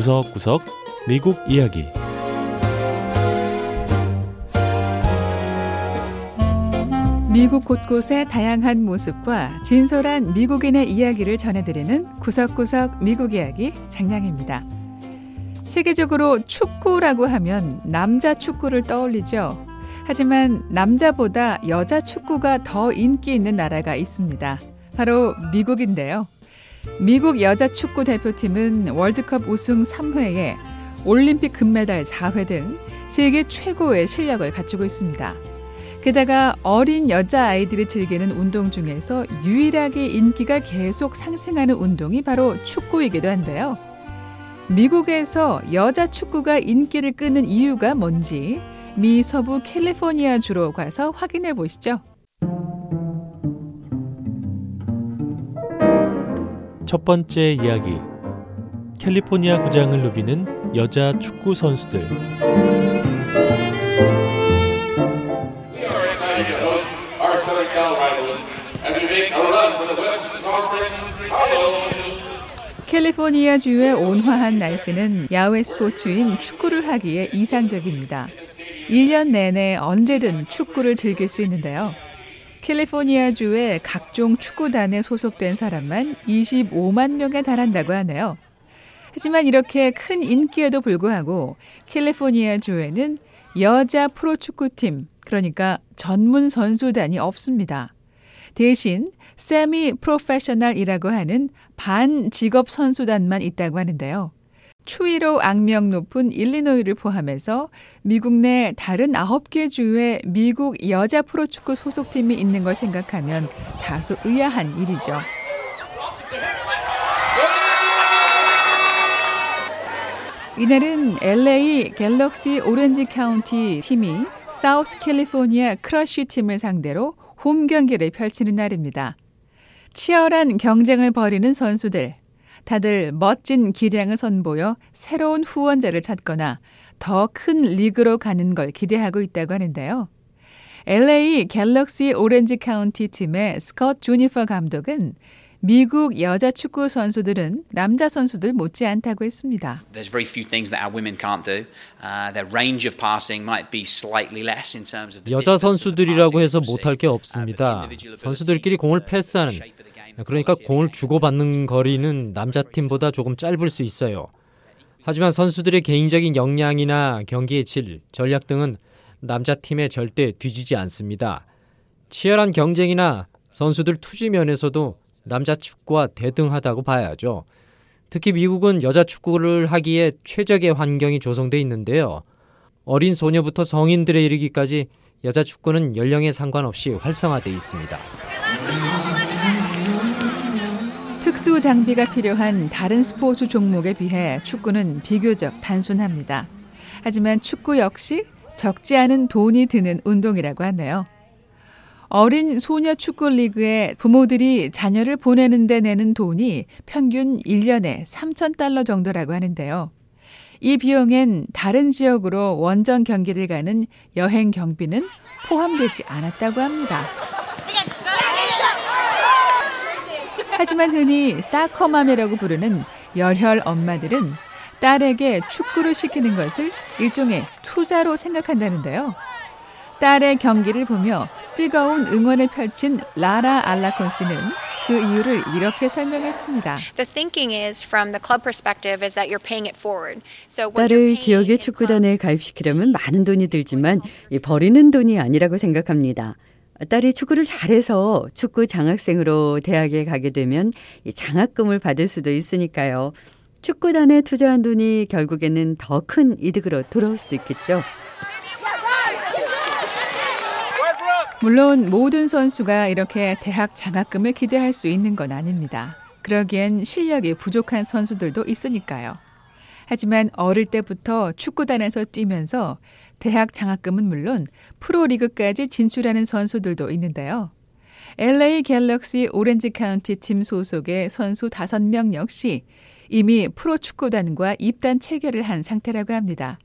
구석구석 미국 이야기 미국 곳곳의 다양한 모습과 진솔한 미국인의 이야기를 전해드리는 구석구석 미국 이야기 장량입니다. 세계적으로 축구라고 하면 남자 축구를 떠올리죠. 하지만 남자보다 여자 축구가 더 인기 있는 나라가 있습니다. 바로 미국인데요. 미국 여자 축구 대표팀은 월드컵 우승 3회에 올림픽 금메달 4회 등 세계 최고의 실력을 갖추고 있습니다. 게다가 어린 여자아이들이 즐기는 운동 중에서 유일하게 인기가 계속 상승하는 운동이 바로 축구이기도 한데요. 미국에서 여자 축구가 인기를 끄는 이유가 뭔지 미 서부 캘리포니아 주로 가서 확인해 보시죠. 첫 번째 이야기 캘리포니아 구장을 누비는 여자 축구 선수들. 캘리포니아 주의 온화한 날씨는 야외 스포츠인 축구를 하기에 이상적입니다. 1년 내내 언제든 축구를 즐길 수 있는데요. 캘리포니아 주의 각종 축구단에 소속된 사람만 25만 명에 달한다고 하네요. 하지만 이렇게 큰 인기에도 불구하고 캘리포니아 주에는 여자 프로축구팀, 그러니까 전문 선수단이 없습니다. 대신 세미 프로페셔널이라고 하는 반 직업 선수단만 있다고 하는데요. 추위로 악명 높은 일리노이를 포함해서 미국 내 다른 9개 주에 미국 여자 프로축구 소속팀이 있는 걸 생각하면 다소 의아한 일이죠. 이날은 LA 갤럭시 오렌지 카운티 팀이 사우스 캘리포니아 크러쉬 팀을 상대로 홈 경기를 펼치는 날입니다. 치열한 경쟁을 벌이는 선수들. 다들 멋진 기량을 선보여 새로운 후원자를 찾거나 더 큰 리그로 가는 걸 기대하고 있다고 하는데요. LA 갤럭시 오렌지 카운티 팀의 스컷 주니퍼 감독은 미국 여자 축구 선수들은 남자 선수들 못지 않다고 했습니다. There's very few things that our women can't do. Uh, their range of passing might be slightly less in terms of the 여자 선수들이라고 해서 못할 게. 없습니다. Uh, 선수들끼리 공을 uh, 패스하는 game, 그러니까 공을 주고받는 거리는 남자 팀보다 조금 짧을 수 있어요. 하지만 선수들의 개인적인 역량이나 경기의 질, 전략 등은 남자 팀에 절대 뒤지지 않습니다. 치열한 경쟁이나 선수들 투지 면에서도 남자 축구와 대등하다고 봐야죠. 특히 미국은 여자 축구를 하기에 최적의 환경이 조성돼 있는데요. 어린 소녀부터 성인들에 이르기까지 여자 축구는 연령에 상관없이 활성화돼 있습니다. 특수 장비가 필요한 다른 스포츠 종목에 비해 축구는 비교적 단순합니다. 하지만 축구 역시 적지 않은 돈이 드는 운동이라고 하네요. 어린 소녀 축구 리그에 부모들이 자녀를 보내는데 내는 돈이 평균 1년에 3천 달러 정도라고 하는데요. 이 비용엔 다른 지역으로 원정 경기를 가는 여행 경비는 포함되지 않았다고 합니다. 하지만 흔히 사커맘이라고 부르는 열혈 엄마들은 딸에게 축구를 시키는 것을 일종의 투자로 생각한다는데요. 딸의 경기를 보며 뜨거운 응원을 펼친 라라 알라콘 씨는 그 이유를 이렇게 설명했습니다. The thinking is from the club perspective is that you're paying it forward. So what you're 딸을 지역의 축구단에 가입시키려면 많은 돈이 들지만 이 버리는 돈이 아니라고 생각합니다. 딸이 축구를 잘해서 축구 장학생으로 대학에 가게 되면 이 장학금을 받을 수도 있으니까요. 축구단에 투자한 돈이 결국에는 더 큰 이득으로 돌아올 수도 있겠죠. 물론 모든 선수가 이렇게 대학 장학금을 기대할 수 있는 건 아닙니다. 그러기엔 실력이 부족한 선수들도 있으니까요. 하지만 어릴 때부터 축구단에서 뛰면서 대학 장학금은 물론 프로리그까지 진출하는 선수들도 있는데요. LA 갤럭시 오렌지 카운티 팀 소속의 선수 5명 역시 이미 프로축구단과 입단 체결을 한 상태라고 합니다.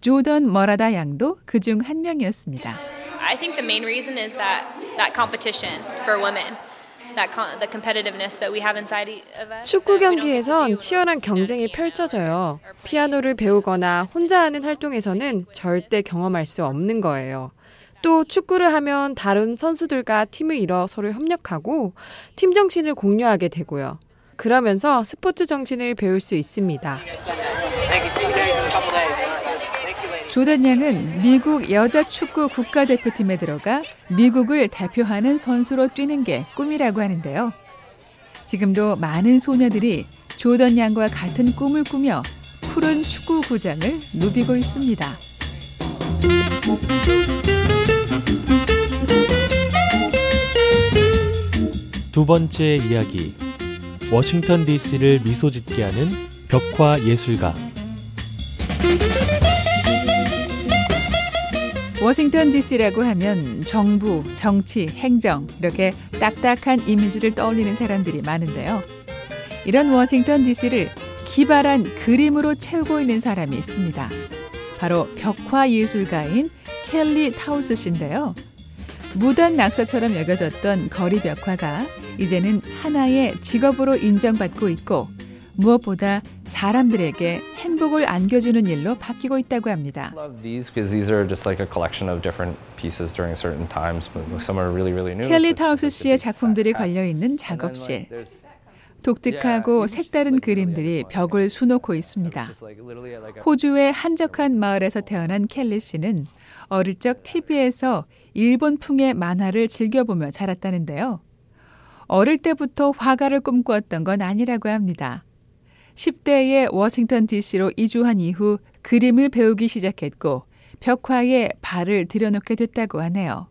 조던 머라다 양도 그 중 한 명이었습니다. I think the main reason is that that competition for women. 축구 to do 경기에선 치열한 경쟁이 펼쳐져요. 피아노를 배우거나 혼자 하는 활동에서는 절대 경험할 수 없는 거예요. 또 축구를 하면 다른 선수들과 팀을 이뤄 서로 협력하고 팀 정신을 공유하게 되고요. 그러면서 스포츠 정신을 배울 수 있습니다. 조던 양은 미국 여자 축구 국가대표팀에 들어가 미국을 대표하는 선수로 뛰는 게 꿈이라고 하는데요. 지금도 많은 소녀들이 조던 양과 같은 꿈을 꾸며 푸른 축구 구장을 누비고 있습니다. 두 번째 이야기. 워싱턴 DC를 미소 짓게 하는 벽화 예술가. 워싱턴 DC라고 하면 정부, 정치, 행정 이렇게 딱딱한 이미지를 떠올리는 사람들이 많은데요. 이런 워싱턴 DC를 기발한 그림으로 채우고 있는 사람이 있습니다. 바로 벽화 예술가인 켈리 타울스 씨인데요. 무단 낙서처럼 여겨졌던 거리 벽화가 이제는 하나의 직업으로 인정받고 있고 무엇보다 사람들에게 행복을 안겨주는 일로 바뀌고 있다고 합니다. 켈리 타우스 씨의 작품들이. 걸려 있는 작업실. 독특하고 색다른 그림들이 벽을 수놓고 있습니다. 호주의 한적한 마을에서 태어난 켈리 씨는 어릴 적 TV에서 일본풍의 만화를 즐겨보며 자랐다는데요. 어릴 때부터 화가를 꿈꾸었던 건 아니라고 합니다. 10대에 워싱턴 DC로 이주한 이후 그림을 배우기 시작했고 벽화에 발을 들여놓게 됐다고 하네요.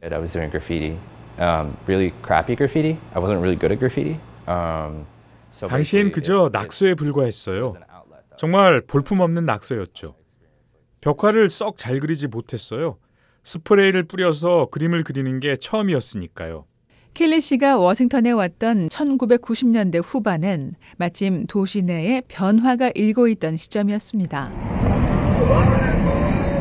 I was doing graffiti, um, really crappy graffiti. I wasn't really good at graffiti. Um, so 당시엔 그저 낙서에 불과했어요. 정말 볼품없는 낙서였죠. 벽화를 썩 잘 그리지 못했어요. 스프레이를 뿌려서 그림을 그리는 게 처음이었으니까요. 켈리 씨가 워싱턴에 왔던 1990년대 후반은 마침 도시 내에 변화가 일고 있던 시점이었습니다.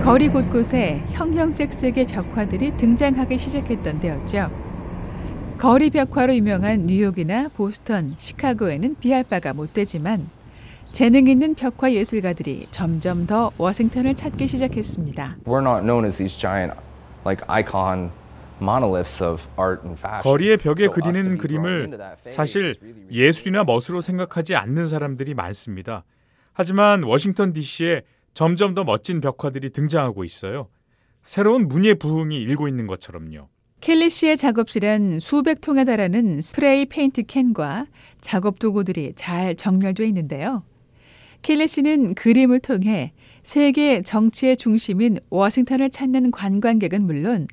거리 곳곳에 형형색색의 벽화들이 등장하기 시작했던 때였죠. 거리 벽화로 유명한 뉴욕이나 보스턴, 시카고에는 비할 바가 못 되지만 재능 있는 벽화 예술가들이 점점 더 워싱턴을 찾기 시작했습니다. We're not known as these giant, like icon monoliths of art and fashion. 거리의 벽에 그리는 그림을 사실 예술이나 멋으로 생각하지 않는 사람들이 많습니다. 하지만 워싱턴 DC에 점점 더 멋진 벽화들이 등장하고 있어요. 새로운 문예 부흥이 일고 있는 것처럼요. 켈리 씨의 작업실엔 수백 통에 달하는 스프레이 페인트 캔과 작업 도구들이 잘 정렬돼 있는데요. 켈리 씨는 그림을 통해 세계 정치의 중심인 워싱턴을 찾는 관광객은 물론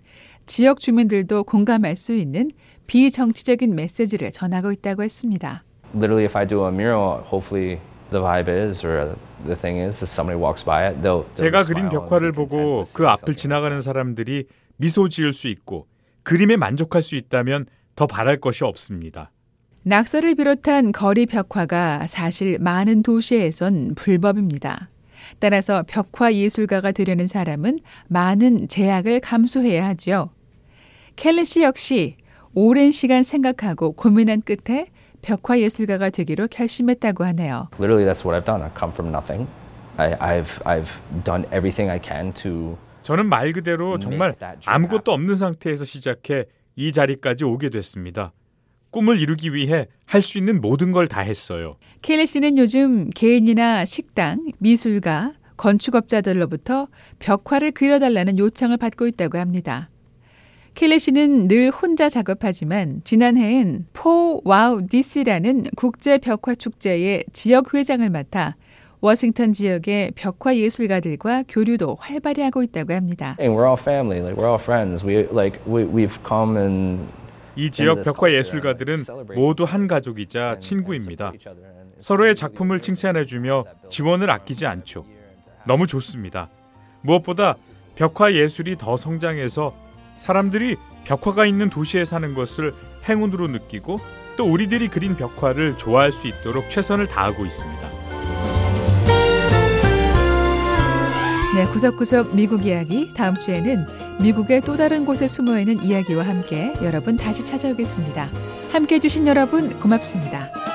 지역 주민들도 공감할 수 있는 비정치적인 메시지를 전하고 있다고 했습니다. literally if I do a mural, hopefully the vibe is or the thing is, if somebody walks by it, they'll. they'll 제가 그린 벽화를 보고 그 앞을 지나가는. 사람들이 미소 지을 수 있고 그림에 만족할 수 있다면 더 바랄 것이 없습니다. 낙서를 비롯한 거리 벽화가 사실 많은 도시에선 불법입니다. 따라서 벽화 예술가가 되려는 사람은 많은 제약을 감수해야 하죠. 켈리 씨 역시 오랜 시간 생각하고 고민한 끝에 벽화 예술가가 되기로 결심했다고 하네요. Literally, that's what I've done. I've come from nothing. I, I've I've done everything I can to. 저는 말 그대로 정말 아무것도 없는 상태에서 시작해 이 자리까지 오게 됐습니다. 꿈을 이루기 위해 할 수 있는 모든 걸 다 했어요. 켈리 씨는 요즘 개인이나 식당, 미술가, 건축업자들로부터 벽화를 그려달라는 요청을 받고 있다고 합니다. 켈리 씨는 늘 혼자 작업하지만 지난해엔 POW! WOW! DC라는 국제 벽화 축제의 지역 회장을 맡아 워싱턴 지역의 벽화 예술가들과 교류도 활발히 하고 있다고 합니다. And we're all family. Like we're all friends. We like we we've come and. 이 지역 벽화 예술가들은 모두 한 가족이자 친구입니다. 서로의 작품을 칭찬해주며 지원을 아끼지 않죠. 너무 좋습니다. 무엇보다 벽화 예술이 더 성장해서 사람들이 벽화가 있는 도시에 사는 것을 행운으로 느끼고 또 우리들이 그린 벽화를 좋아할 수 있도록 최선을 다하고 있습니다. 네, 구석구석 미국 이야기 다음 주에는 미국의 또 다른 곳에 숨어 있는 이야기와 함께 여러분 다시 찾아오겠습니다. 함께 해주신 여러분 고맙습니다.